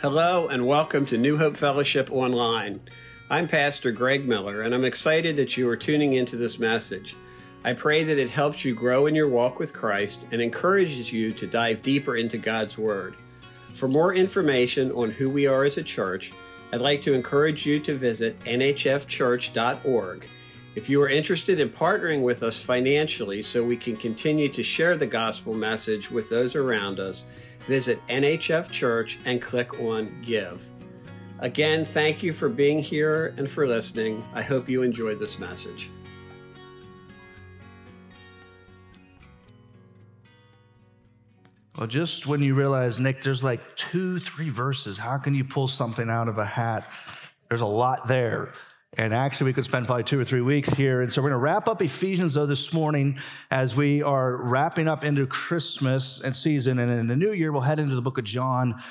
Hello, and welcome to New Hope Fellowship Online. I'm Pastor Greg Miller, and I'm excited that you are tuning into this message. I pray that it helps you grow in your walk with Christ and encourages you to dive deeper into God's Word. For more information on who we are as a church, I'd like to encourage you to visit nhfchurch.org. If you are interested in partnering with us financially so we can continue to share the gospel message with those around us, visit NHF Church and click on Give. Again, thank you for being here and for listening. I hope you enjoyed this message. Well, just when you realize, Nick, there's like two, three verses, how can you pull something out of a hat? There's a lot there. And actually, we could spend probably two or three weeks here. And so we're going to wrap up Ephesians, though, this morning as we are wrapping up into Christmas and season. And in the new year, we'll head into the book of John.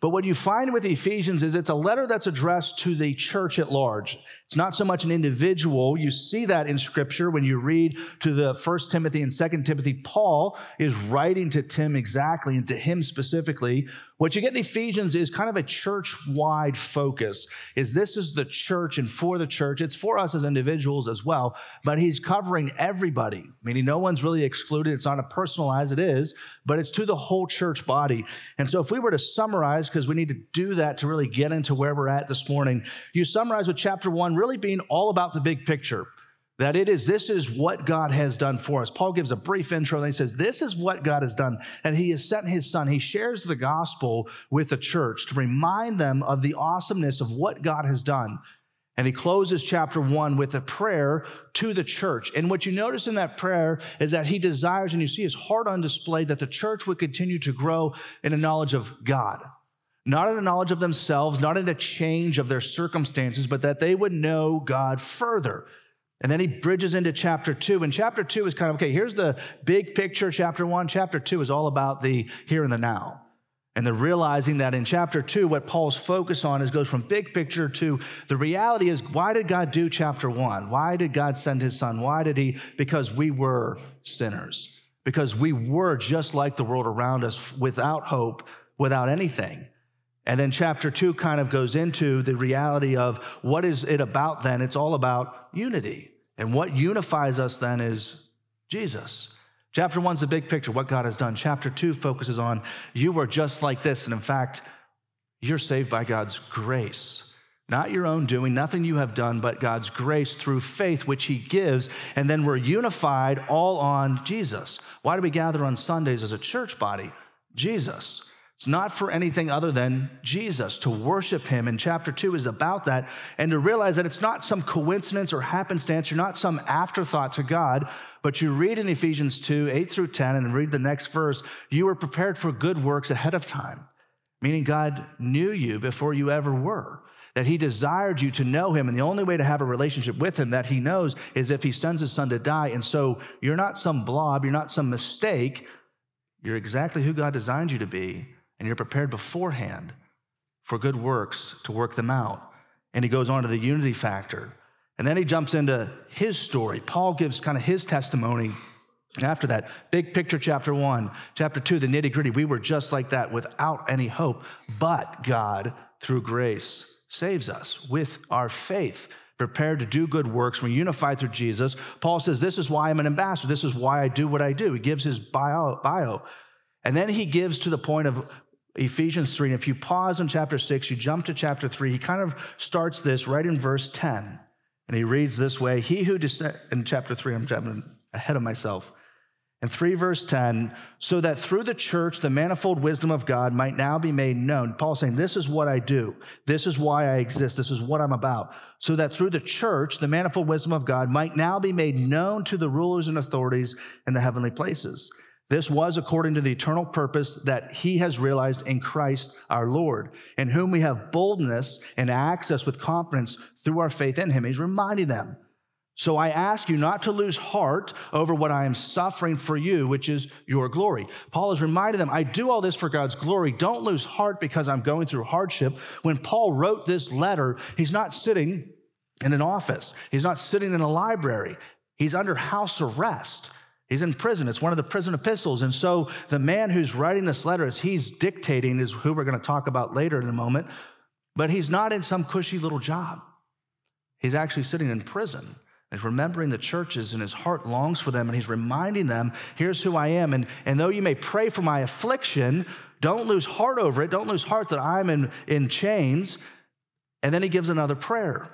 But what you find with Ephesians is it's a letter that's addressed to the church at large. It's not so much an individual. You see that in scripture when you read to the first Timothy and second Timothy. Paul is writing to Tim exactly and to him specifically what you get in Ephesians is kind of a church-wide focus. Is this is the church and for the church. It's for us as individuals as well, but he's covering everybody, meaning no one's really excluded. It's not a personalized, it is, but it's to the whole church body. And so if we were to summarize, because we need to do that to really get into where we're at this morning, you summarize with chapter one really being all about the big picture that it is this is what god has done for us paul gives a brief intro and he says this is what god has done and he has sent his son he shares the gospel with the church to remind them of the awesomeness of what god has done and he closes chapter one with a prayer to the church. And what you notice in that prayer is that he desires, and you see his heart on display, that the church would continue to grow in a knowledge of God. Not in a knowledge of themselves, not in a change of their circumstances, but that they would know God further. And then he bridges into chapter two. And chapter two is kind of okay, here's the big picture, chapter one. Chapter two is all about the here and the now. And the realizing that in chapter two, what Paul's focus on is goes from big picture to the reality is why did God do chapter one? Why did God send his son? Why did he? Because we were sinners. Because we were just like the world around us without hope, without anything. And then chapter two kind of goes into the reality of what is it about then? It's all about unity. And what unifies us then is Jesus. Chapter one's the big picture, what God has done. Chapter two focuses on you are just like this. And in fact, you're saved by God's grace, not your own doing, nothing you have done, but God's grace through faith, which He gives. And then we're unified all on Jesus. Why do we gather on Sundays as a church body? Jesus. It's not for anything other than Jesus, to worship him. And chapter two is about that. And to realize that it's not some coincidence or happenstance. You're not some afterthought to God, but you read in Ephesians 2, 8 through 10, and read the next verse. You were prepared for good works ahead of time, meaning God knew you before you ever were. That he desired you to know him. And the only way to have a relationship with him that he knows is if he sends his son to die. And so you're not some blob, you're not some mistake. You're exactly who God designed you to be and you're prepared beforehand for good works to work them out. And he goes on to the unity factor. And then he jumps into his story. Paul gives kind of his testimony after that. Big picture, chapter one. Chapter two, the nitty gritty. We were just like that without any hope. But God, through grace, saves us with our faith prepared to do good works. We're unified through Jesus. Paul says, This is why I'm an ambassador. This is why I do what I do. He gives his bio. bio. And then he gives to the point of Ephesians 3. And if you pause in chapter 6, you jump to chapter 3, he kind of starts this right in verse 10. And he reads this way He who descend, in chapter 3, I'm jumping ahead of myself. In 3 verse 10, so that through the church the manifold wisdom of God might now be made known. Paul's saying, This is what I do. This is why I exist. This is what I'm about. So that through the church the manifold wisdom of God might now be made known to the rulers and authorities in the heavenly places. This was according to the eternal purpose that he has realized in Christ our Lord, in whom we have boldness and access with confidence through our faith in him. He's reminding them. So I ask you not to lose heart over what I am suffering for you, which is your glory. Paul is reminding them, I do all this for God's glory. Don't lose heart because I'm going through hardship. When Paul wrote this letter, he's not sitting in an office. He's not sitting in a library. He's under house arrest. He's in prison. It's one of the prison epistles. And so the man who's writing this letter, as he's dictating, is who we're going to talk about later in a moment. But he's not in some cushy little job. He's actually sitting in prison. He's remembering the churches and his heart longs for them and he's reminding them, here's who I am. And, and though you may pray for my affliction, don't lose heart over it. Don't lose heart that I'm in, in chains. And then he gives another prayer.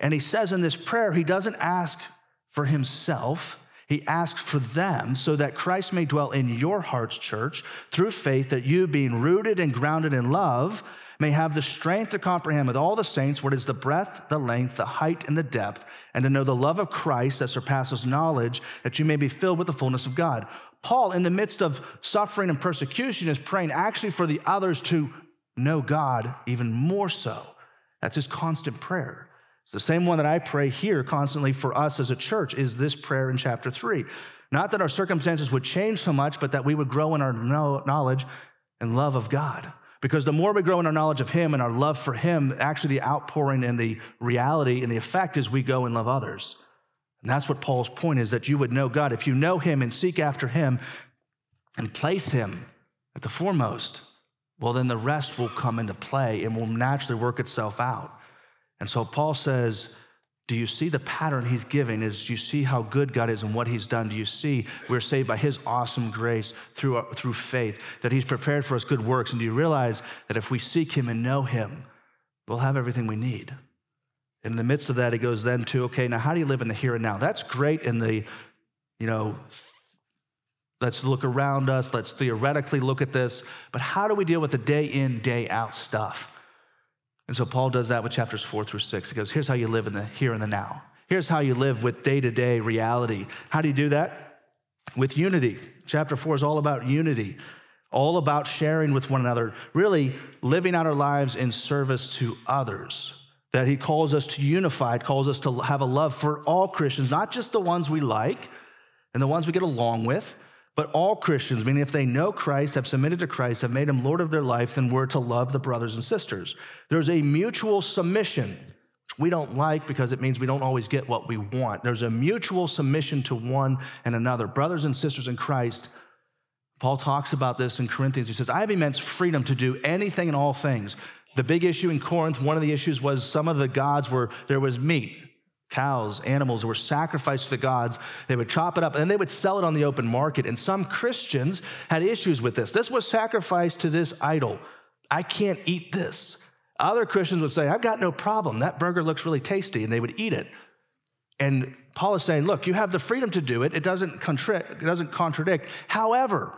And he says in this prayer, he doesn't ask for himself. He asks for them so that Christ may dwell in your hearts, church, through faith, that you, being rooted and grounded in love, may have the strength to comprehend with all the saints what is the breadth, the length, the height, and the depth, and to know the love of Christ that surpasses knowledge, that you may be filled with the fullness of God. Paul, in the midst of suffering and persecution, is praying actually for the others to know God even more so. That's his constant prayer. It's the same one that I pray here constantly for us as a church is this prayer in chapter 3. Not that our circumstances would change so much, but that we would grow in our knowledge and love of God. Because the more we grow in our knowledge of Him and our love for Him, actually the outpouring and the reality and the effect is we go and love others. And that's what Paul's point is that you would know God. If you know Him and seek after Him and place Him at the foremost, well, then the rest will come into play and will naturally work itself out. And so Paul says, do you see the pattern he's giving? Is you see how good God is and what he's done? Do you see we're saved by his awesome grace through, through faith, that he's prepared for us good works? And do you realize that if we seek him and know him, we'll have everything we need? In the midst of that, he goes then to, okay, now how do you live in the here and now? That's great in the, you know, let's look around us, let's theoretically look at this, but how do we deal with the day in, day out stuff? And so Paul does that with chapters four through six. He goes, Here's how you live in the here and the now. Here's how you live with day to day reality. How do you do that? With unity. Chapter four is all about unity, all about sharing with one another, really living out our lives in service to others. That he calls us to unify, calls us to have a love for all Christians, not just the ones we like and the ones we get along with, but all Christians, meaning if they know Christ, have submitted to Christ, have made him Lord of their life, then we're to love the brothers and sisters. There's a mutual submission, which we don't like because it means we don't always get what we want. There's a mutual submission to one and another. Brothers and sisters in Christ, Paul talks about this in Corinthians. He says, I have immense freedom to do anything and all things. The big issue in Corinth, one of the issues was some of the gods were there was meat cows, animals were sacrificed to the gods. They would chop it up and they would sell it on the open market. And some Christians had issues with this. This was sacrificed to this idol. I can't eat this. Other Christians would say, I've got no problem. That burger looks really tasty, and they would eat it. And Paul is saying, look, you have the freedom to do it. It doesn't, contra- it doesn't contradict. However,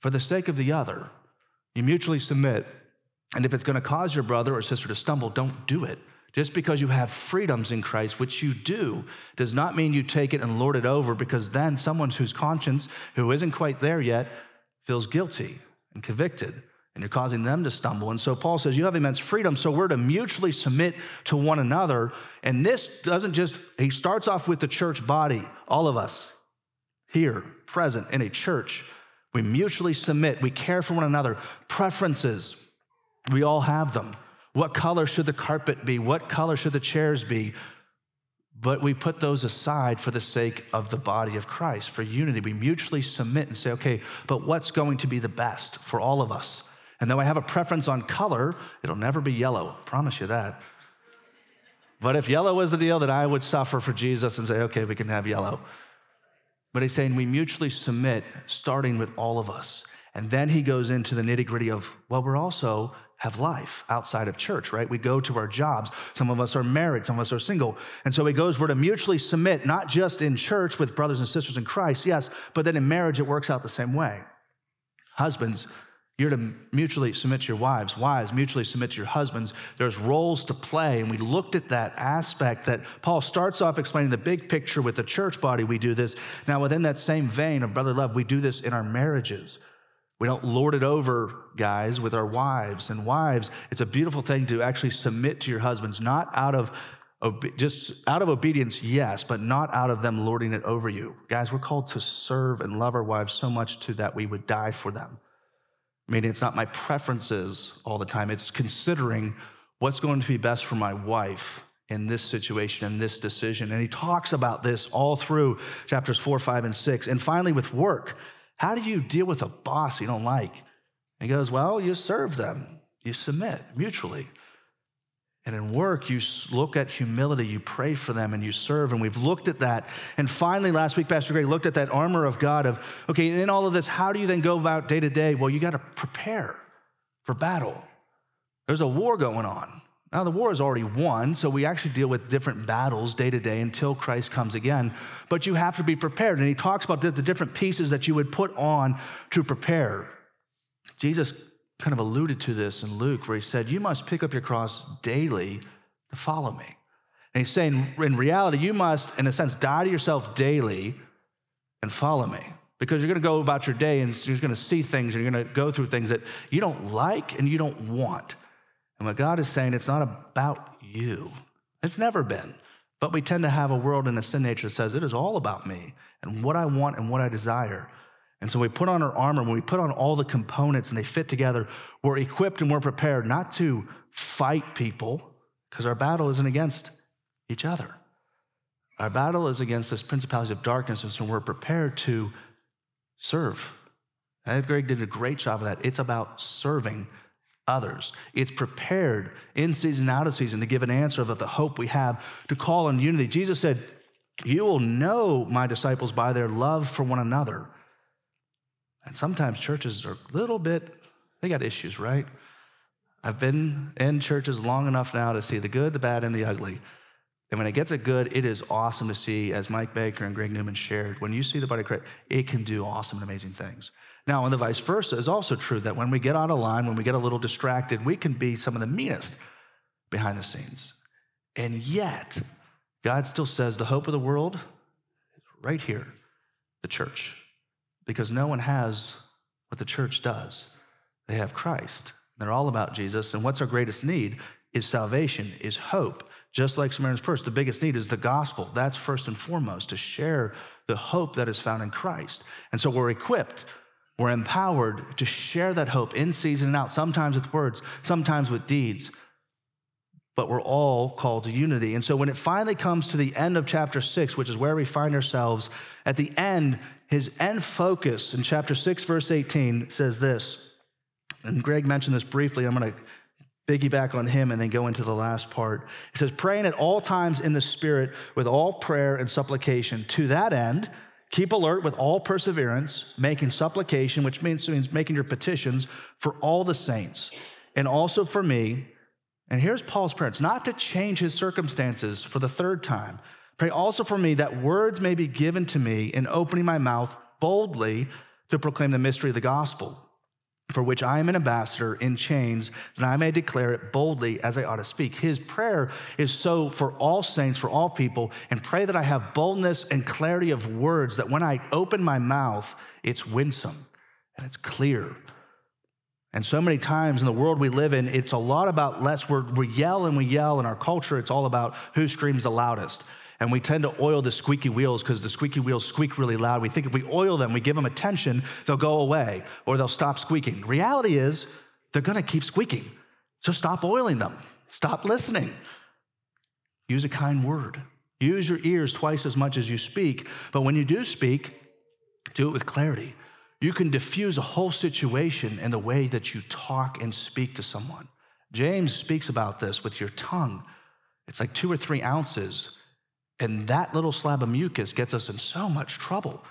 for the sake of the other, you mutually submit. And if it's going to cause your brother or sister to stumble, don't do it. Just because you have freedoms in Christ, which you do, does not mean you take it and lord it over because then someone whose conscience, who isn't quite there yet, feels guilty and convicted, and you're causing them to stumble. And so Paul says, You have immense freedom, so we're to mutually submit to one another. And this doesn't just, he starts off with the church body, all of us here, present in a church. We mutually submit, we care for one another, preferences, we all have them. What color should the carpet be? What color should the chairs be? But we put those aside for the sake of the body of Christ, for unity. We mutually submit and say, okay, but what's going to be the best for all of us? And though I have a preference on color, it'll never be yellow. I promise you that. But if yellow was the deal, then I would suffer for Jesus and say, okay, we can have yellow. But he's saying we mutually submit, starting with all of us. And then he goes into the nitty gritty of, well, we're also have life outside of church, right? We go to our jobs. Some of us are married, some of us are single. And so he goes, we're to mutually submit, not just in church with brothers and sisters in Christ, yes, but then in marriage, it works out the same way. Husbands, you're to mutually submit to your wives. Wives, mutually submit to your husbands. There's roles to play. And we looked at that aspect that Paul starts off explaining the big picture with the church body. We do this. Now, within that same vein of brotherly love, we do this in our marriages. We don't lord it over, guys, with our wives. And wives, it's a beautiful thing to actually submit to your husbands, not out of just out of obedience, yes, but not out of them lording it over you. Guys, we're called to serve and love our wives so much to that we would die for them. Meaning it's not my preferences all the time, it's considering what's going to be best for my wife in this situation and this decision. And he talks about this all through chapters four, five, and six. And finally, with work, how do you deal with a boss you don't like? He goes, Well, you serve them, you submit mutually. And in work, you look at humility, you pray for them, and you serve. And we've looked at that. And finally, last week, Pastor Greg looked at that armor of God of, okay, in all of this, how do you then go about day to day? Well, you got to prepare for battle. There's a war going on. Now, the war is already won, so we actually deal with different battles day to day until Christ comes again. But you have to be prepared. And he talks about the, the different pieces that you would put on to prepare. Jesus kind of alluded to this in Luke, where he said, You must pick up your cross daily to follow me. And he's saying, in reality, you must, in a sense, die to yourself daily and follow me. Because you're going to go about your day and you're going to see things and you're going to go through things that you don't like and you don't want. And what God is saying, it's not about you. It's never been. But we tend to have a world and a sin nature that says it is all about me and what I want and what I desire. And so we put on our armor, when we put on all the components and they fit together, we're equipped and we're prepared not to fight people, because our battle isn't against each other. Our battle is against this principalities of darkness, and so we're prepared to serve. Ed Greg did a great job of that. It's about serving others. It's prepared in season, out of season to give an answer of the hope we have to call on unity. Jesus said, You will know my disciples by their love for one another. And sometimes churches are a little bit, they got issues, right? I've been in churches long enough now to see the good, the bad, and the ugly. And when it gets a good, it is awesome to see, as Mike Baker and Greg Newman shared, when you see the body of Christ, it can do awesome and amazing things. Now, and the vice versa is also true that when we get out of line, when we get a little distracted, we can be some of the meanest behind the scenes. And yet, God still says the hope of the world is right here, the church, because no one has what the church does. They have Christ. They're all about Jesus. And what's our greatest need is salvation, is hope. Just like Samaritan's Purse, the biggest need is the gospel. That's first and foremost to share the hope that is found in Christ. And so we're equipped we're empowered to share that hope in season and out, sometimes with words, sometimes with deeds. But we're all called to unity. And so when it finally comes to the end of chapter six, which is where we find ourselves, at the end, his end focus in chapter six, verse 18 says this. And Greg mentioned this briefly. I'm going to piggyback on him and then go into the last part. He says, praying at all times in the Spirit with all prayer and supplication. To that end, Keep alert with all perseverance, making supplication, which means, means making your petitions for all the saints, and also for me. And here's Paul's prayer it's not to change his circumstances for the third time. Pray also for me that words may be given to me in opening my mouth boldly to proclaim the mystery of the gospel for which I am an ambassador in chains, that I may declare it boldly as I ought to speak. His prayer is so for all saints, for all people, and pray that I have boldness and clarity of words, that when I open my mouth, it's winsome and it's clear. And so many times in the world we live in, it's a lot about less. We're, we yell and we yell in our culture. It's all about who screams the loudest. And we tend to oil the squeaky wheels because the squeaky wheels squeak really loud. We think if we oil them, we give them attention, they'll go away or they'll stop squeaking. reality is, they're going to keep squeaking. So stop oiling them. Stop listening. Use a kind word. Use your ears twice as much as you speak. But when you do speak, do it with clarity. You can diffuse a whole situation in the way that you talk and speak to someone. James speaks about this with your tongue. It's like two or three ounces and that little slab of mucus gets us in so much trouble.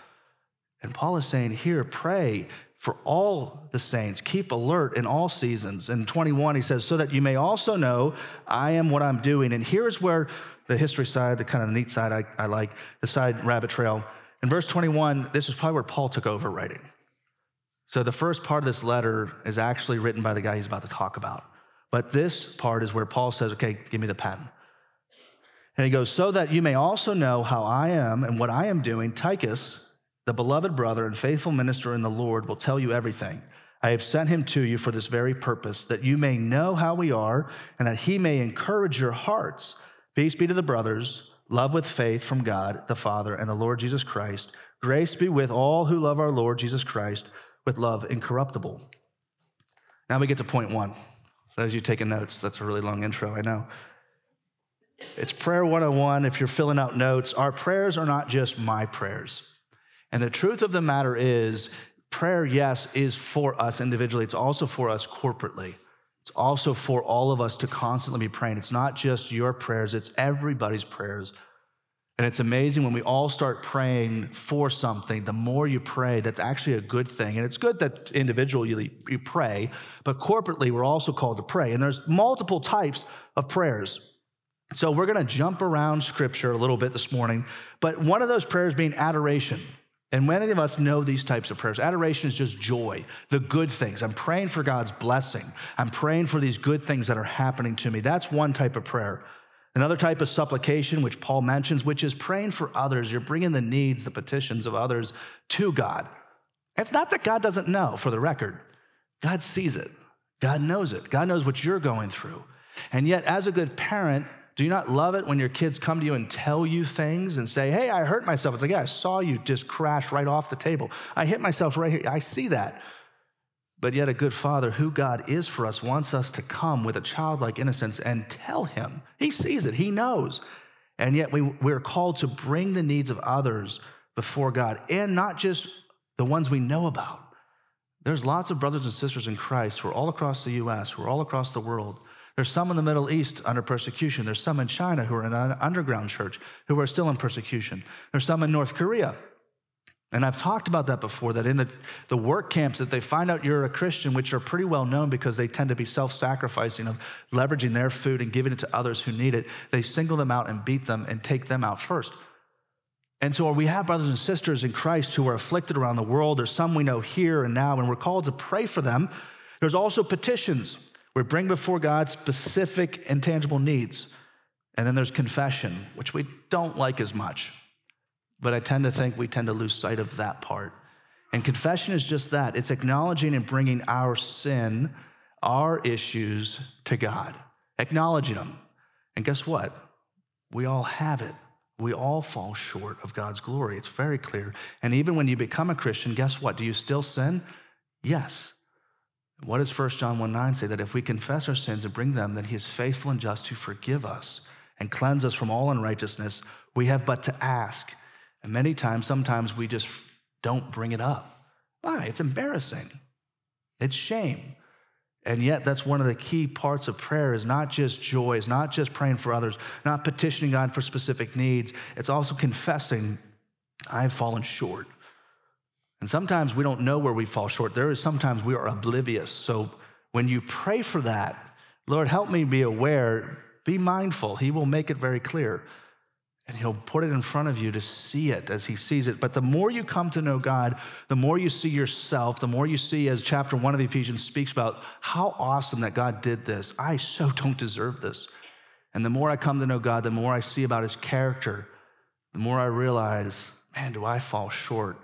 And Paul is saying here, pray for all the saints, keep alert in all seasons. In 21, he says, so that you may also know I am what I'm doing. And here's where the history side, the kind of neat side I, I like, the side rabbit trail. In verse 21, this is probably where Paul took over writing. So the first part of this letter is actually written by the guy he's about to talk about. But this part is where Paul says, okay, give me the pen. And he goes, So that you may also know how I am and what I am doing, Tychicus, the beloved brother and faithful minister in the Lord, will tell you everything. I have sent him to you for this very purpose, that you may know how we are and that he may encourage your hearts. Peace be to the brothers, love with faith from God the Father and the Lord Jesus Christ. Grace be with all who love our Lord Jesus Christ with love incorruptible. Now we get to point one. As you taking notes, that's a really long intro, I know. It's Prayer 101 if you're filling out notes. Our prayers are not just my prayers. And the truth of the matter is, prayer, yes, is for us individually, it's also for us corporately. It's also for all of us to constantly be praying. It's not just your prayers, it's everybody's prayers. And it's amazing when we all start praying for something, the more you pray, that's actually a good thing. And it's good that individually you pray, but corporately we're also called to pray. And there's multiple types of prayers. So we're going to jump around scripture a little bit this morning, but one of those prayers being adoration. And many of us know these types of prayers. Adoration is just joy, the good things. I'm praying for God's blessing. I'm praying for these good things that are happening to me. That's one type of prayer. Another type of supplication, which Paul mentions, which is praying for others. You're bringing the needs, the petitions of others to God. It's not that God doesn't know, for the record. God sees it, God knows it, God knows what you're going through. And yet, as a good parent, do you not love it when your kids come to you and tell you things and say, Hey, I hurt myself? It's like, Yeah, I saw you just crash right off the table. I hit myself right here. I see that. But yet, a good father, who God is for us, wants us to come with a childlike innocence and tell him. He sees it, he knows. And yet, we, we're called to bring the needs of others before God and not just the ones we know about. There's lots of brothers and sisters in Christ who are all across the US, who are all across the world there's some in the Middle East under persecution. There's some in China who are in an underground church who are still in persecution. There's some in North Korea. And I've talked about that before, that in the, the work camps that they find out you're a Christian, which are pretty well known because they tend to be self-sacrificing of leveraging their food and giving it to others who need it, they single them out and beat them and take them out first. And so we have brothers and sisters in Christ who are afflicted around the world. There's some we know here and now, and we're called to pray for them. There's also petitions. We bring before God specific and tangible needs. And then there's confession, which we don't like as much. But I tend to think we tend to lose sight of that part. And confession is just that it's acknowledging and bringing our sin, our issues to God, acknowledging them. And guess what? We all have it. We all fall short of God's glory. It's very clear. And even when you become a Christian, guess what? Do you still sin? Yes. What does 1 John 1 9 say? That if we confess our sins and bring them, then he is faithful and just to forgive us and cleanse us from all unrighteousness. We have but to ask. And many times, sometimes we just don't bring it up. Why? It's embarrassing. It's shame. And yet, that's one of the key parts of prayer is not just joy, it's not just praying for others, not petitioning God for specific needs. It's also confessing, I've fallen short. And sometimes we don't know where we fall short. There is sometimes we are oblivious. So when you pray for that, Lord, help me be aware, be mindful. He will make it very clear. And he'll put it in front of you to see it as he sees it. But the more you come to know God, the more you see yourself, the more you see, as chapter one of the Ephesians speaks about, how awesome that God did this. I so don't deserve this. And the more I come to know God, the more I see about his character, the more I realize, man, do I fall short.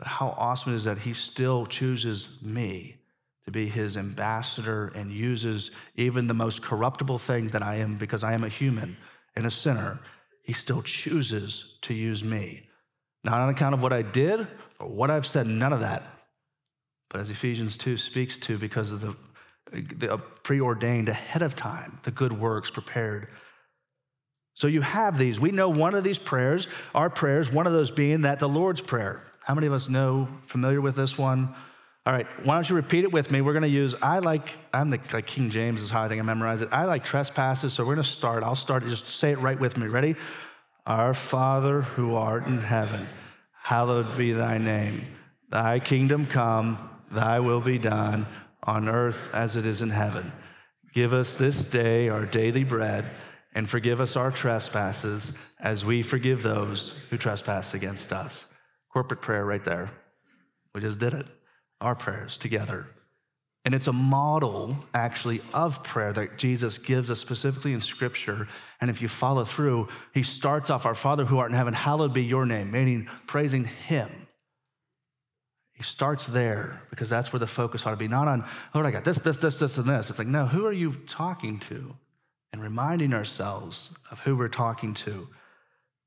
But how awesome is that he still chooses me to be his ambassador and uses even the most corruptible thing that I am because I am a human and a sinner. He still chooses to use me. Not on account of what I did or what I've said, none of that. But as Ephesians 2 speaks to, because of the, the preordained ahead of time, the good works prepared. So you have these. We know one of these prayers, our prayers, one of those being that the Lord's Prayer. How many of us know, familiar with this one? All right, why don't you repeat it with me? We're going to use, I like, I'm the, like King James is how I think I memorize it. I like trespasses, so we're going to start. I'll start, just say it right with me. Ready? Our Father who art in heaven, hallowed be thy name. Thy kingdom come, thy will be done on earth as it is in heaven. Give us this day our daily bread, and forgive us our trespasses as we forgive those who trespass against us. Corporate prayer right there. We just did it. Our prayers together. And it's a model, actually, of prayer that Jesus gives us specifically in Scripture. And if you follow through, he starts off, Our Father who art in heaven, hallowed be your name, meaning praising him. He starts there because that's where the focus ought to be, not on, Lord, I got this, this, this, this, and this. It's like, no, who are you talking to? And reminding ourselves of who we're talking to.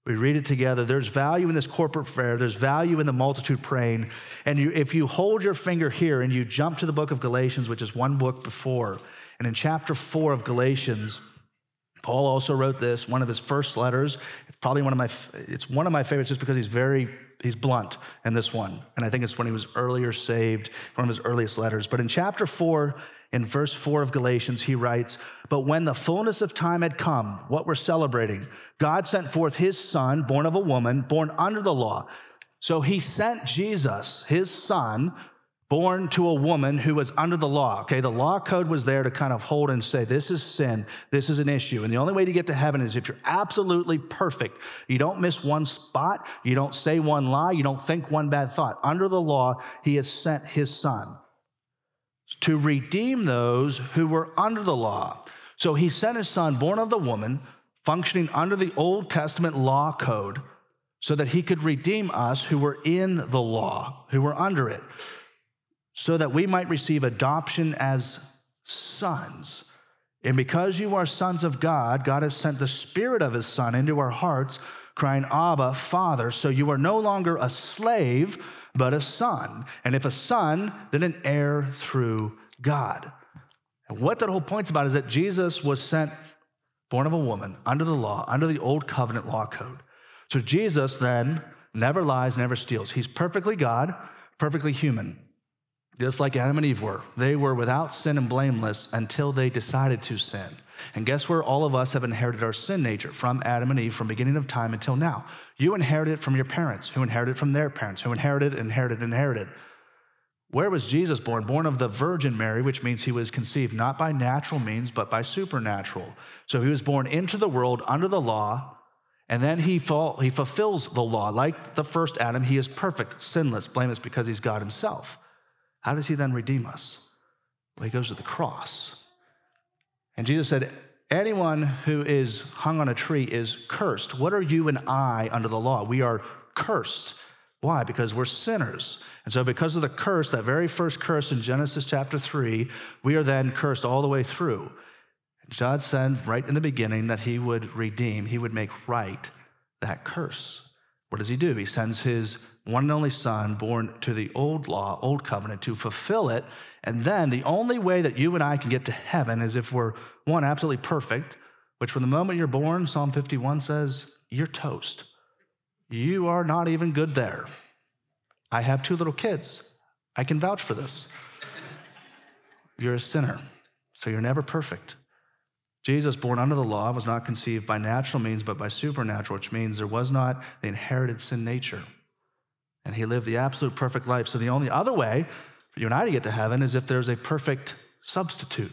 We read it together. There's value in this corporate prayer. There's value in the multitude praying. And you, if you hold your finger here and you jump to the book of Galatians, which is one book before, and in chapter four of Galatians, Paul also wrote this, one of his first letters, It's probably one of my, it's one of my favorites just because he's very, he's blunt in this one. And I think it's when he was earlier saved, one of his earliest letters. But in chapter four, in verse four of Galatians, he writes, But when the fullness of time had come, what we're celebrating, God sent forth his son, born of a woman, born under the law. So he sent Jesus, his son, born to a woman who was under the law. Okay, the law code was there to kind of hold and say, this is sin, this is an issue. And the only way to get to heaven is if you're absolutely perfect. You don't miss one spot, you don't say one lie, you don't think one bad thought. Under the law, he has sent his son to redeem those who were under the law. So he sent his son, born of the woman, functioning under the Old Testament law code, so that he could redeem us who were in the law, who were under it so that we might receive adoption as sons. And because you are sons of God, God has sent the Spirit of His Son into our hearts, crying, Abba, Father. So you are no longer a slave, but a son. And if a son, then an heir through God. And what that whole point's about is that Jesus was sent, born of a woman, under the law, under the old covenant law code. So Jesus then never lies, never steals. He's perfectly God, perfectly human just like Adam and Eve were. They were without sin and blameless until they decided to sin. And guess where all of us have inherited our sin nature? From Adam and Eve, from beginning of time until now. You inherited it from your parents, who inherited it from their parents, who inherited, inherited, inherited. Where was Jesus born? Born of the Virgin Mary, which means he was conceived not by natural means, but by supernatural. So he was born into the world under the law, and then he, fall, he fulfills the law. Like the first Adam, he is perfect, sinless, blameless, because he's God himself. How does he then redeem us? Well, he goes to the cross. And Jesus said, Anyone who is hung on a tree is cursed. What are you and I under the law? We are cursed. Why? Because we're sinners. And so, because of the curse, that very first curse in Genesis chapter 3, we are then cursed all the way through. God said right in the beginning that he would redeem, he would make right that curse. What does he do? He sends his one and only Son, born to the old law, old covenant, to fulfill it. And then the only way that you and I can get to heaven is if we're, one, absolutely perfect, which from the moment you're born, Psalm 51 says, you're toast. You are not even good there. I have two little kids. I can vouch for this. You're a sinner, so you're never perfect. Jesus, born under the law, was not conceived by natural means, but by supernatural, which means there was not the inherited sin nature. And he lived the absolute perfect life. So the only other way for you and I to get to heaven is if there's a perfect substitute,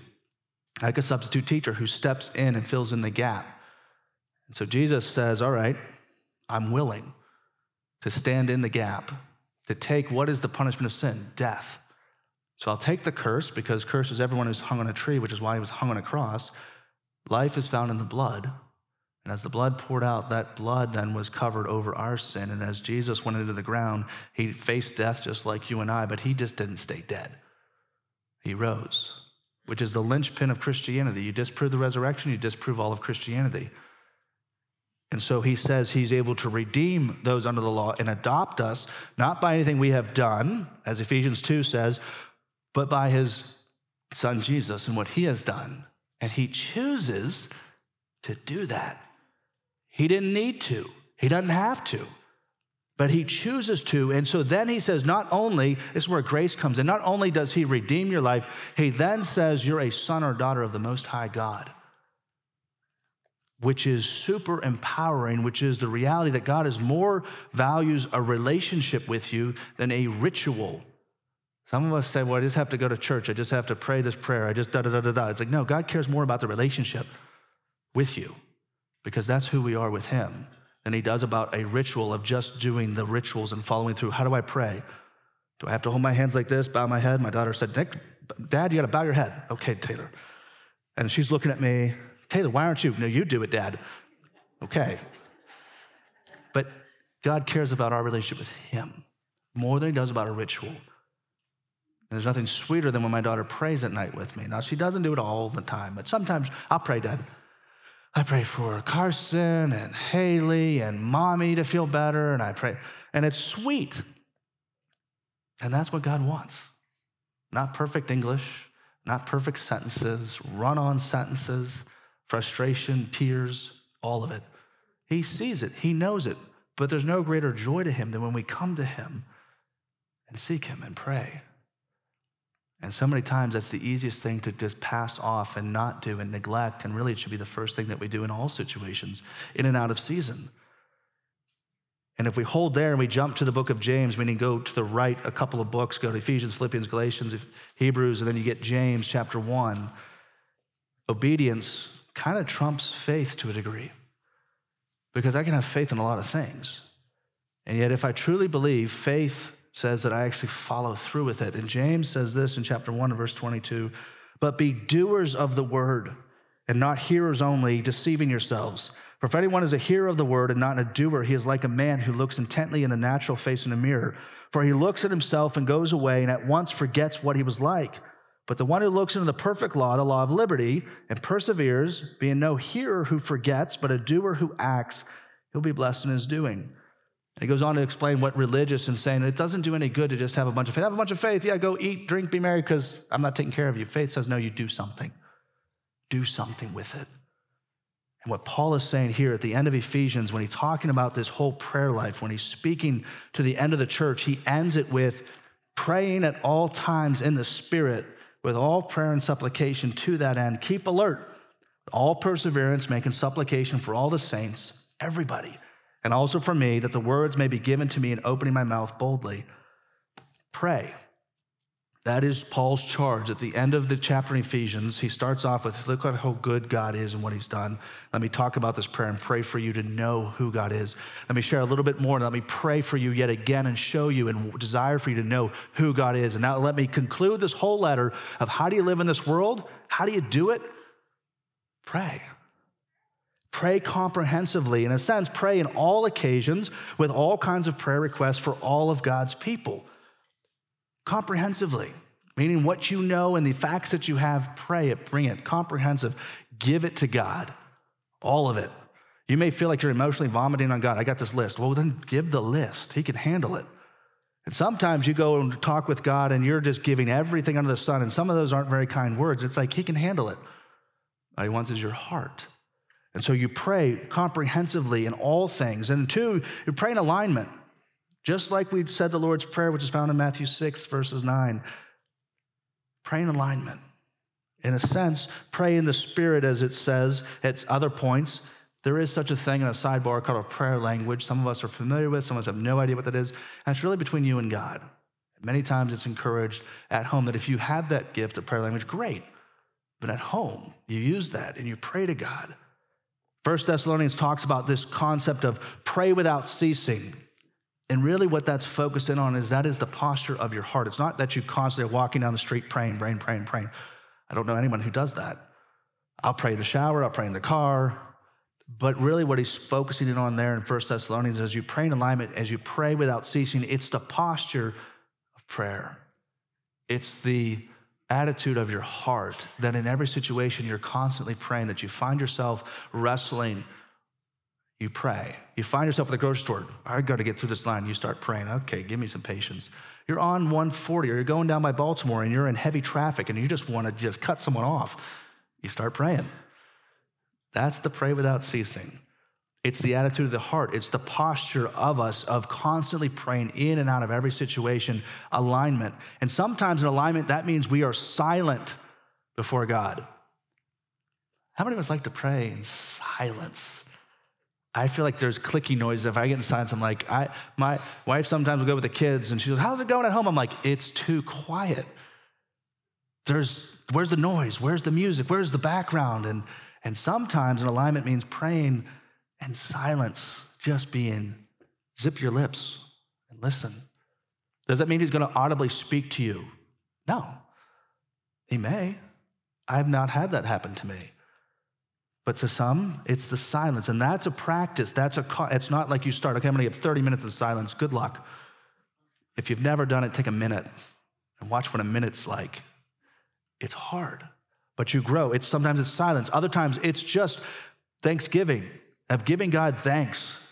like a substitute teacher who steps in and fills in the gap. And so Jesus says, All right, I'm willing to stand in the gap, to take what is the punishment of sin? Death. So I'll take the curse because curse is everyone who's hung on a tree, which is why he was hung on a cross. Life is found in the blood. And as the blood poured out, that blood then was covered over our sin. And as Jesus went into the ground, he faced death just like you and I, but he just didn't stay dead. He rose, which is the linchpin of Christianity. You disprove the resurrection, you disprove all of Christianity. And so he says he's able to redeem those under the law and adopt us, not by anything we have done, as Ephesians 2 says, but by his son Jesus and what he has done. And he chooses to do that. He didn't need to, he doesn't have to, but he chooses to. And so then he says, not only, this is where grace comes in, not only does he redeem your life, he then says, you're a son or daughter of the Most High God. Which is super empowering, which is the reality that God is more values a relationship with you than a ritual. Some of us say, well, I just have to go to church. I just have to pray this prayer. I just da da da da da. It's like, no, God cares more about the relationship with you because that's who we are with Him than He does about a ritual of just doing the rituals and following through. How do I pray? Do I have to hold my hands like this, bow my head? My daughter said, Nick, Dad, you got to bow your head. Okay, Taylor. And she's looking at me, Taylor, why aren't you? No, you do it, Dad. Okay. But God cares about our relationship with Him more than He does about a ritual. And there's nothing sweeter than when my daughter prays at night with me. Now, she doesn't do it all the time, but sometimes I'll pray, Dad. I pray for Carson and Haley and mommy to feel better. And I pray, and it's sweet. And that's what God wants. Not perfect English, not perfect sentences, run on sentences, frustration, tears, all of it. He sees it, he knows it, but there's no greater joy to him than when we come to him and seek him and pray. And so many times that's the easiest thing to just pass off and not do and neglect. And really, it should be the first thing that we do in all situations, in and out of season. And if we hold there and we jump to the book of James, meaning go to the right a couple of books, go to Ephesians, Philippians, Galatians, Hebrews, and then you get James chapter one, obedience kind of trumps faith to a degree. Because I can have faith in a lot of things. And yet, if I truly believe, faith says that I actually follow through with it. And James says this in chapter 1 verse 22 But be doers of the word and not hearers only, deceiving yourselves. For if anyone is a hearer of the word and not a doer, he is like a man who looks intently in the natural face in a mirror. For he looks at himself and goes away and at once forgets what he was like. But the one who looks into the perfect law, the law of liberty, and perseveres, being no hearer who forgets, but a doer who acts, he'll be blessed in his doing. He goes on to explain what religious and saying it doesn't do any good to just have a bunch of faith. Have a bunch of faith. Yeah, go eat, drink, be merry because I'm not taking care of you. Faith says, no, you do something. Do something with it. And what Paul is saying here at the end of Ephesians, when he's talking about this whole prayer life, when he's speaking to the end of the church, he ends it with praying at all times in the Spirit with all prayer and supplication to that end. Keep alert, all perseverance, making supplication for all the saints, everybody and also for me, that the words may be given to me in opening my mouth boldly. Pray. That is Paul's charge at the end of the chapter in Ephesians. He starts off with, Look at how good God is and what he's done. Let me talk about this prayer and pray for you to know who God is. Let me share a little bit more and let me pray for you yet again and show you and desire for you to know who God is. And now let me conclude this whole letter of how do you live in this world? How do you do it? Pray. Pray comprehensively. In a sense, pray in all occasions with all kinds of prayer requests for all of God's people. Comprehensively, meaning what you know and the facts that you have, pray it, bring it, comprehensive. Give it to God, all of it. You may feel like you're emotionally vomiting on God. I got this list. Well, then give the list, He can handle it. And sometimes you go and talk with God and you're just giving everything under the sun, and some of those aren't very kind words. It's like He can handle it. All He wants is your heart. And so you pray comprehensively in all things. And two, you pray in alignment. Just like we said the Lord's Prayer, which is found in Matthew 6, verses 9. Pray in alignment. In a sense, pray in the Spirit, as it says at other points. There is such a thing in a sidebar called a prayer language. Some of us are familiar with, some of us have no idea what that is. And it's really between you and God. Many times it's encouraged at home that if you have that gift of prayer language, great. But at home, you use that and you pray to God. First Thessalonians talks about this concept of pray without ceasing. And really, what that's focusing on is that is the posture of your heart. It's not that you constantly are walking down the street praying, praying, praying, praying. I don't know anyone who does that. I'll pray in the shower, I'll pray in the car. But really, what he's focusing in on there in First Thessalonians is you pray in alignment, as you pray without ceasing, it's the posture of prayer. It's the attitude of your heart that in every situation you're constantly praying, that you find yourself wrestling, you pray. You find yourself at the grocery store, I got to get through this line. You start praying, okay, give me some patience. You're on 140 or you're going down by Baltimore and you're in heavy traffic and you just want to just cut someone off. You start praying. That's the pray without ceasing. It's the attitude of the heart. It's the posture of us of constantly praying in and out of every situation, alignment. And sometimes in alignment, that means we are silent before God. How many of us like to pray in silence? I feel like there's clicky noises. If I get in silence, I'm like, I, my wife sometimes will go with the kids and she goes, How's it going at home? I'm like, It's too quiet. There's, where's the noise? Where's the music? Where's the background? And, and sometimes an alignment means praying and silence just being zip your lips and listen. Does that mean he's going to audibly speak to you? No. He may. I have not had that happen to me. But to some, it's the silence. And that's a practice. That's a, it's not like you start, okay, I'm to get 30 minutes of silence. Good luck. If you've never done it, take a minute and watch what a minute's like. It's hard, but you grow. It's sometimes it's silence. Other times it's just thanksgiving of giving God thanks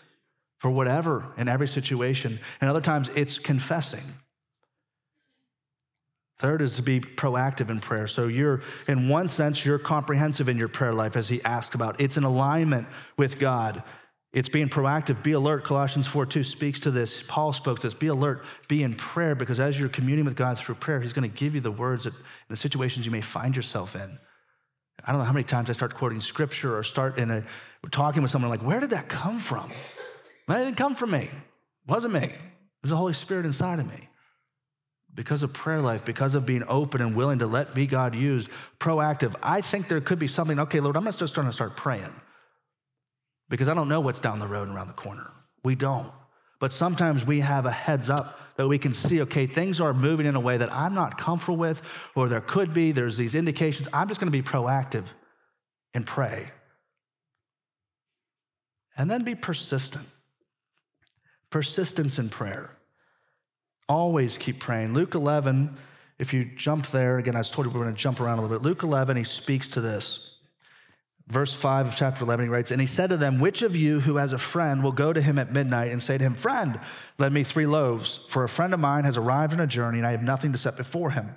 for whatever in every situation. And other times it's confessing. Third is to be proactive in prayer. So you're, in one sense, you're comprehensive in your prayer life, as he asked about. It's in alignment with God. It's being proactive. Be alert. Colossians 4 2 speaks to this. Paul spoke to this. Be alert. Be in prayer because as you're communing with God through prayer, he's going to give you the words that, the situations you may find yourself in. I don't know how many times I start quoting scripture or start in a talking with someone like, where did that come from? That didn't come from me. It wasn't me. It was the Holy Spirit inside of me because of prayer life, because of being open and willing to let be God used, proactive, I think there could be something, okay, Lord, I'm just starting to start praying because I don't know what's down the road and around the corner. We don't. But sometimes we have a heads up that we can see, okay, things are moving in a way that I'm not comfortable with, or there could be, there's these indications. I'm just going to be proactive and pray. And then be persistent. Persistence in prayer. Always keep praying. Luke 11, if you jump there, again, I was told you we are going to jump around a little bit. Luke 11, he speaks to this. Verse 5 of chapter 11, he writes, And he said to them, Which of you who has a friend will go to him at midnight and say to him, Friend, lend me three loaves, for a friend of mine has arrived on a journey and I have nothing to set before him.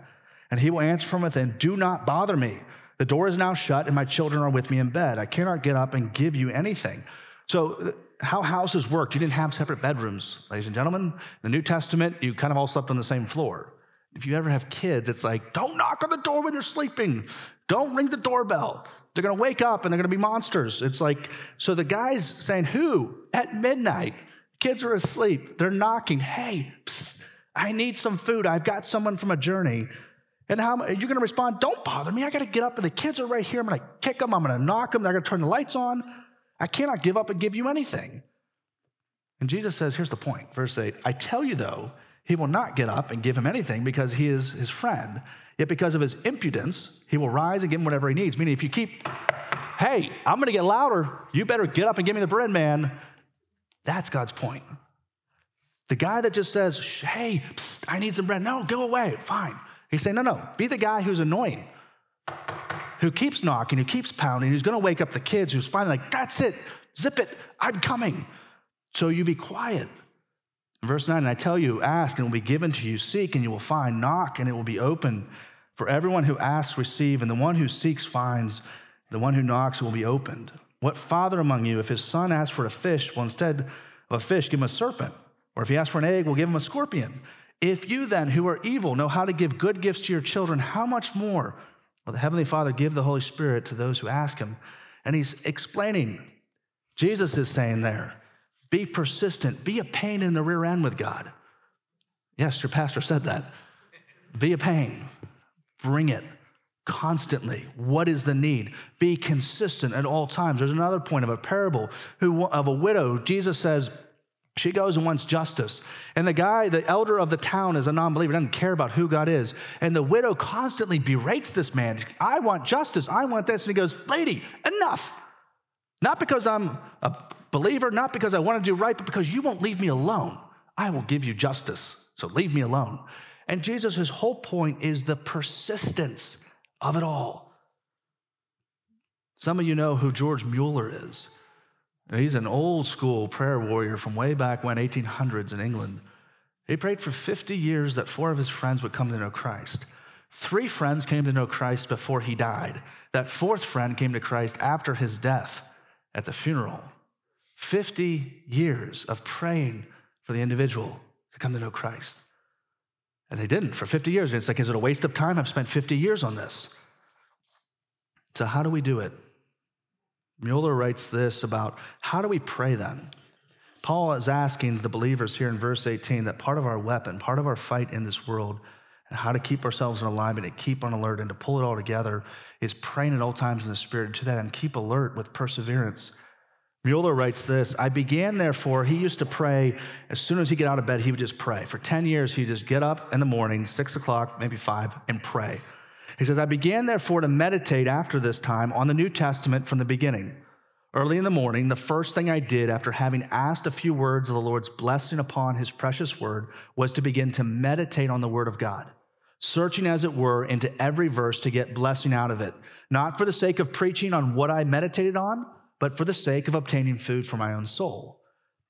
And he will answer from within, Do not bother me. The door is now shut and my children are with me in bed. I cannot get up and give you anything. So uh, how houses worked. You didn't have separate bedrooms, ladies and gentlemen. In the New Testament, you kind of all slept on the same floor. If you ever have kids, it's like, don't knock on the door when they're sleeping. Don't ring the doorbell. They're going to wake up and they're going to be monsters. It's like, so the guy's saying, who? At midnight. Kids are asleep. They're knocking. Hey, psst, I need some food. I've got someone from a journey. And how are you're going to respond? Don't bother me. I got to get up, and the kids are right here. I'm going to kick them. I'm going to knock them. They're going to turn the lights on. I cannot give up and give you anything. And Jesus says, here's the point, verse 8 I tell you, though, he will not get up and give him anything because he is his friend. Yet because of his impudence, he will rise and give him whatever he needs. Meaning, if you keep, hey, I'm going to get louder, you better get up and give me the bread, man. That's God's point. The guy that just says, hey, psst, I need some bread. No, go away. Fine. He's saying, no, no, be the guy who's annoying who keeps knocking, who keeps pounding, who's going to wake up the kids, who's finally like, that's it, zip it, I'm coming. So you be quiet. Verse 9, and I tell you, ask and it will be given to you, seek and you will find, knock and it will be open. For everyone who asks, receive, and the one who seeks finds, the one who knocks will be opened. What father among you, if his son asks for a fish, will instead of a fish give him a serpent? Or if he asks for an egg, will give him a scorpion? If you then, who are evil, know how to give good gifts to your children, how much more? Will the Heavenly Father give the Holy Spirit to those who ask Him? And He's explaining. Jesus is saying there, be persistent, be a pain in the rear end with God. Yes, your pastor said that. Be a pain, bring it constantly. What is the need? Be consistent at all times. There's another point of a parable who, of a widow. Jesus says, she goes and wants justice. And the guy, the elder of the town, is a non believer, doesn't care about who God is. And the widow constantly berates this man. I want justice. I want this. And he goes, Lady, enough. Not because I'm a believer, not because I want to do right, but because you won't leave me alone. I will give you justice. So leave me alone. And Jesus' his whole point is the persistence of it all. Some of you know who George Mueller is. He's an old school prayer warrior from way back when, 1800s in England. He prayed for 50 years that four of his friends would come to know Christ. Three friends came to know Christ before he died. That fourth friend came to Christ after his death at the funeral. 50 years of praying for the individual to come to know Christ. And they didn't for 50 years. And it's like, is it a waste of time? I've spent 50 years on this. So, how do we do it? Mueller writes this about how do we pray then? Paul is asking the believers here in verse 18 that part of our weapon, part of our fight in this world, and how to keep ourselves in alignment and keep on alert and to pull it all together is praying at all times in the Spirit. To that and keep alert with perseverance. Mueller writes this I began, therefore, he used to pray as soon as he get out of bed, he would just pray. For 10 years, he'd just get up in the morning, six o'clock, maybe five, and pray. He says, I began therefore to meditate after this time on the New Testament from the beginning. Early in the morning, the first thing I did after having asked a few words of the Lord's blessing upon his precious word was to begin to meditate on the word of God, searching as it were into every verse to get blessing out of it, not for the sake of preaching on what I meditated on, but for the sake of obtaining food for my own soul.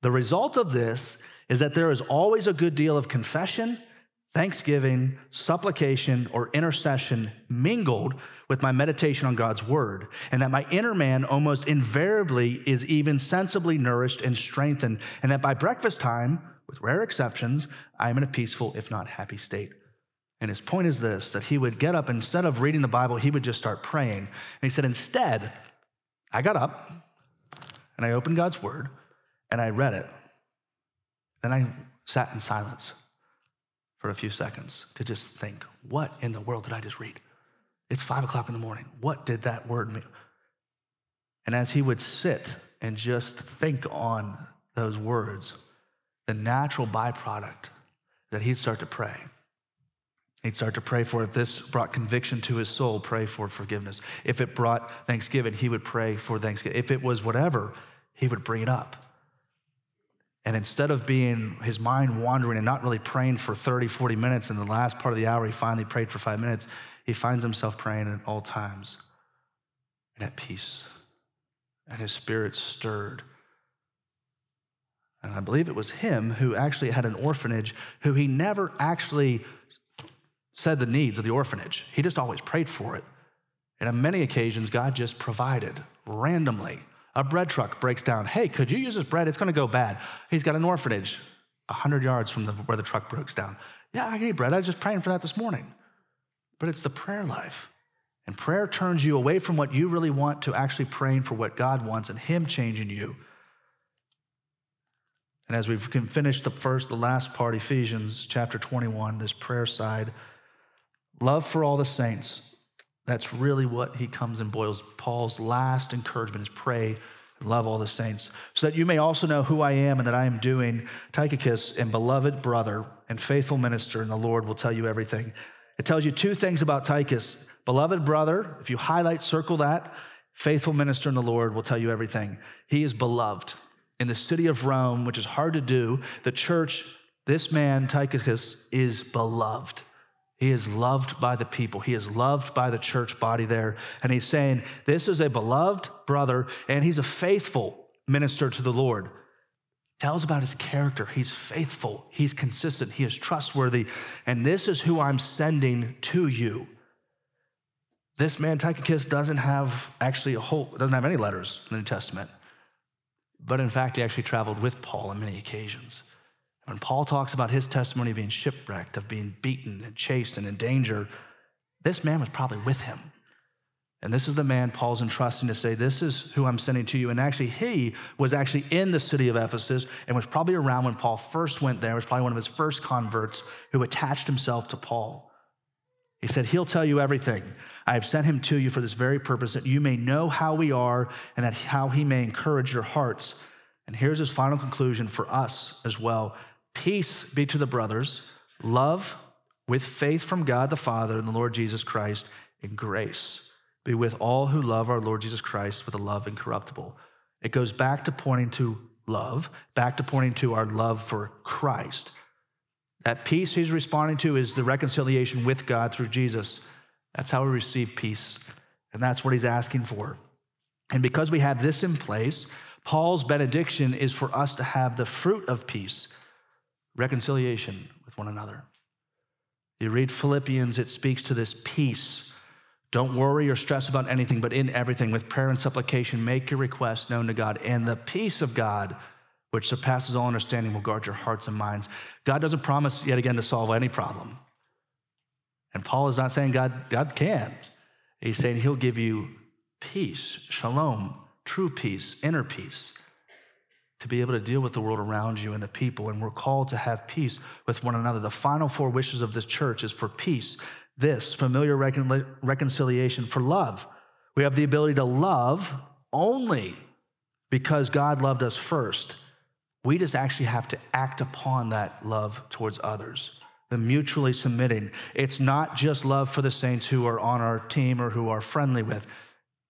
The result of this is that there is always a good deal of confession, thanksgiving, supplication, or intercession mingled with my meditation on God's word, and that my inner man almost invariably is even sensibly nourished and strengthened, and that by breakfast time, with rare exceptions, I am in a peaceful, if not happy state. And his point is this that he would get up, instead of reading the Bible, he would just start praying. And he said, Instead, I got up and I opened God's word and I read it. Then I sat in silence for a few seconds to just think, what in the world did I just read? It's five o'clock in the morning. What did that word mean? And as he would sit and just think on those words, the natural byproduct that he'd start to pray. He'd start to pray for if this brought conviction to his soul, pray for forgiveness. If it brought thanksgiving, he would pray for thanksgiving. If it was whatever, he would bring it up. And instead of being his mind wandering and not really praying for 30, 40 minutes, in the last part of the hour, he finally prayed for five minutes, he finds himself praying at all times and at peace. And his spirit stirred. And I believe it was him who actually had an orphanage who he never actually said the needs of the orphanage. He just always prayed for it. And on many occasions, God just provided randomly. A bread truck breaks down. Hey, could you use this bread? It's going to go bad. He's got an orphanage 100 yards from the, where the truck breaks down. Yeah, I need bread. I was just praying for that this morning. But it's the prayer life. And prayer turns you away from what you really want to actually praying for what God wants and Him changing you. And as we can finish the first, the last part, Ephesians chapter 21, this prayer side, love for all the saints that's really what he comes and boils. Paul's last encouragement is pray and love all the saints, so that you may also know who I am and that I am doing. Tychicus and beloved brother and faithful minister in the Lord will tell you everything. It tells you two things about Tychicus. Beloved brother, if you highlight, circle that, faithful minister in the Lord will tell you everything. He is beloved. In the city of Rome, which is hard to do, the church, this man, Tychicus, is beloved. He is loved by the people. He is loved by the church body there. And he's saying, This is a beloved brother, and he's a faithful minister to the Lord. Tells about his character. He's faithful, he's consistent, he is trustworthy. And this is who I'm sending to you. This man, Tychicus, doesn't have actually a whole, doesn't have any letters in the New Testament. But in fact, he actually traveled with Paul on many occasions. When Paul talks about his testimony of being shipwrecked, of being beaten and chased and in danger, this man was probably with him. And this is the man Paul's entrusting to say, This is who I'm sending to you. And actually, he was actually in the city of Ephesus and was probably around when Paul first went there, was probably one of his first converts who attached himself to Paul. He said, He'll tell you everything. I have sent him to you for this very purpose, that you may know how we are and that how he may encourage your hearts. And here's his final conclusion for us as well Peace be to the brothers, love with faith from God the Father and the Lord Jesus Christ, and grace be with all who love our Lord Jesus Christ with a love incorruptible. It goes back to pointing to love, back to pointing to our love for Christ. That peace he's responding to is the reconciliation with God through Jesus. That's how we receive peace. And that's what he's asking for. And because we have this in place, Paul's benediction is for us to have the fruit of peace reconciliation with one another. You read Philippians, it speaks to this peace. Don't worry or stress about anything, but in everything, with prayer and supplication, make your requests known to God. And the peace of God, which surpasses all understanding, will guard your hearts and minds. God doesn't promise yet again to solve any problem. And Paul is not saying God, God can. He's saying he'll give you peace, shalom, true peace, inner peace to be able to deal with the world around you and the people. And we're called to have peace with one another. The final four wishes of this church is for peace, this familiar recon- reconciliation, for love. We have the ability to love only because God loved us first. We just actually have to act upon that love towards others. The mutually submitting. It's not just love for the saints who are on our team or who are friendly with,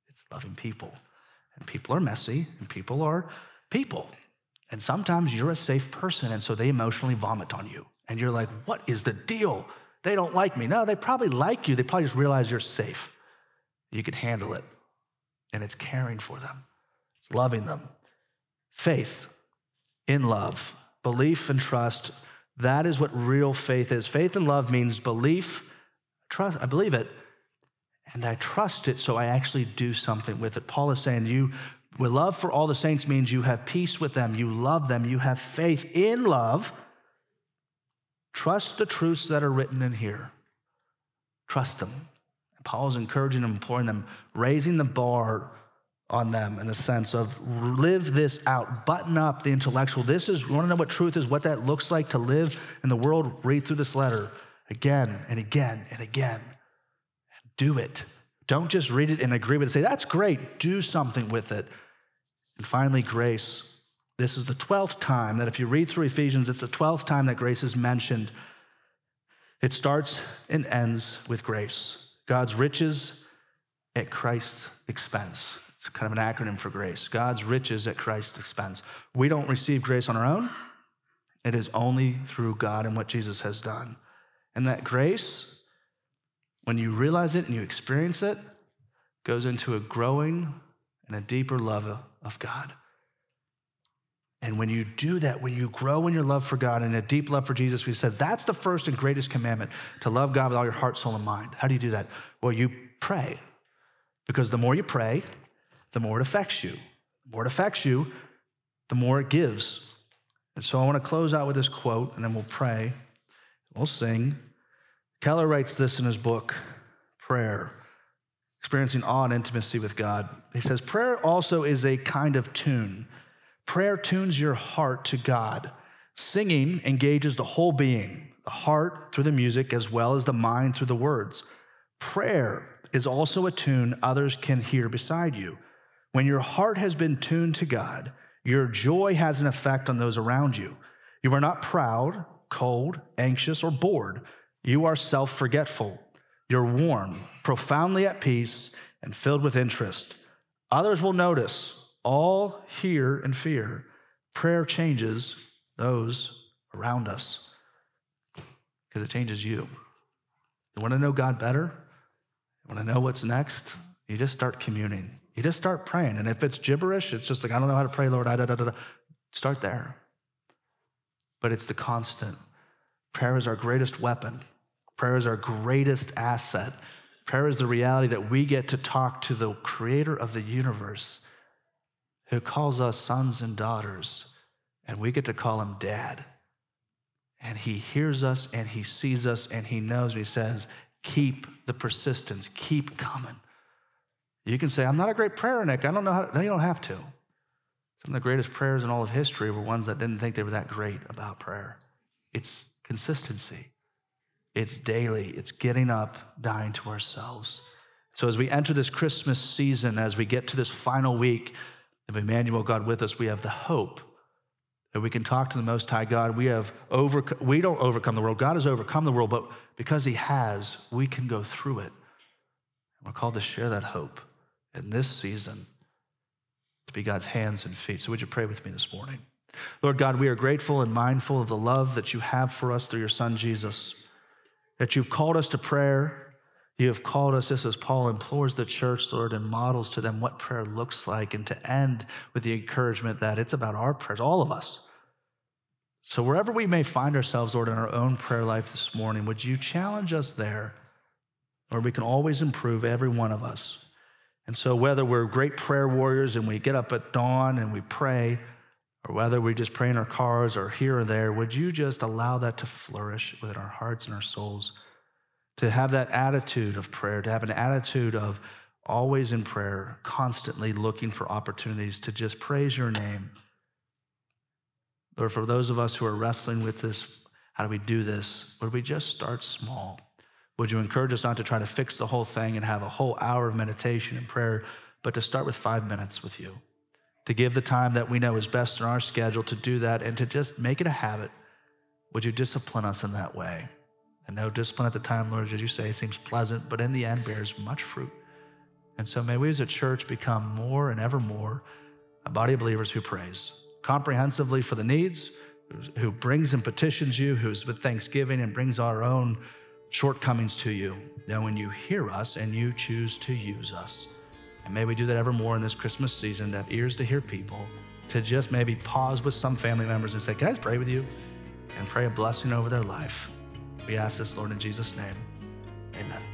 it's loving people. And people are messy, and people are people. And sometimes you're a safe person, and so they emotionally vomit on you. And you're like, what is the deal? They don't like me. No, they probably like you. They probably just realize you're safe. You can handle it. And it's caring for them, it's loving them. Faith in love, belief and trust. That is what real faith is. Faith and love means belief, trust, I believe it, and I trust it, so I actually do something with it. Paul is saying, You with love for all the saints means you have peace with them, you love them, you have faith in love. Trust the truths that are written in here. Trust them. Paul is encouraging them, imploring them, raising the bar on them in a sense of live this out, button up the intellectual. This is, you want to know what truth is, what that looks like to live in the world? Read through this letter again and again and again. Do it. Don't just read it and agree with it. Say, that's great. Do something with it. And finally, grace. This is the 12th time that if you read through Ephesians, it's the 12th time that grace is mentioned. It starts and ends with grace. God's riches at Christ's expense. It's kind of an acronym for grace. God's riches at Christ's expense. We don't receive grace on our own. It is only through God and what Jesus has done. And that grace, when you realize it and you experience it, goes into a growing and a deeper love of God. And when you do that, when you grow in your love for God and a deep love for Jesus, we said that's the first and greatest commandment to love God with all your heart, soul, and mind. How do you do that? Well, you pray. Because the more you pray, the more it affects you. The more it affects you, the more it gives. And so I want to close out with this quote, and then we'll pray. We'll sing. Keller writes this in his book, Prayer Experiencing Awe and Intimacy with God. He says, Prayer also is a kind of tune. Prayer tunes your heart to God. Singing engages the whole being, the heart through the music, as well as the mind through the words. Prayer is also a tune others can hear beside you. When your heart has been tuned to God, your joy has an effect on those around you. You are not proud, cold, anxious, or bored. You are self forgetful. You're warm, profoundly at peace, and filled with interest. Others will notice, all hear and fear. Prayer changes those around us because it changes you. You want to know God better? You want to know what's next? You just start communing. You just start praying. And if it's gibberish, it's just like, I don't know how to pray, Lord. I, Da, da, da, da. Start there. But it's the constant. Prayer is our greatest weapon, prayer is our greatest asset. Prayer is the reality that we get to talk to the creator of the universe who calls us sons and daughters, and we get to call him dad. And he hears us and he sees us and he knows. He says, Keep the persistence, keep coming. You can say, I'm not a great prayer, Nick. I don't know how. No, you don't have to. Some of the greatest prayers in all of history were ones that didn't think they were that great about prayer. It's consistency, it's daily, it's getting up, dying to ourselves. So as we enter this Christmas season, as we get to this final week of Emmanuel, God with us, we have the hope that we can talk to the Most High God. We have over, we don't overcome the world. God has overcome the world, but because He has, we can go through it. We're called to share that hope in this season to be God's hands and feet. So, would you pray with me this morning? Lord God, we are grateful and mindful of the love that you have for us through your Son, Jesus, that you've called us to prayer. You have called us, just as Paul implores the church, Lord, and models to them what prayer looks like, and to end with the encouragement that it's about our prayers, all of us. So, wherever we may find ourselves, Lord, in our own prayer life this morning, would you challenge us there? Lord, we can always improve, every one of us. And so, whether we're great prayer warriors and we get up at dawn and we pray, or whether we just pray in our cars or here or there, would you just allow that to flourish within our hearts and our souls? To have that attitude of prayer, to have an attitude of always in prayer, constantly looking for opportunities to just praise your name. Lord, for those of us who are wrestling with this, how do we do this? Would we just start small? Would you encourage us not to try to fix the whole thing and have a whole hour of meditation and prayer, but to start with five minutes with you? To give the time that we know is best in our schedule to do that and to just make it a habit. Would you discipline us in that way? And no discipline at the time, Lord, as you say, seems pleasant, but in the end bears much fruit. And so may we as a church become more and ever more a body of believers who praise comprehensively for the needs, who brings and petitions you, who's with thanksgiving and brings our own shortcomings to you, knowing you hear us and you choose to use us. And may we do that ever more in this Christmas season to have ears to hear people, to just maybe pause with some family members and say, Can I pray with you? and pray a blessing over their life. We ask this, Lord, in Jesus' name. Amen.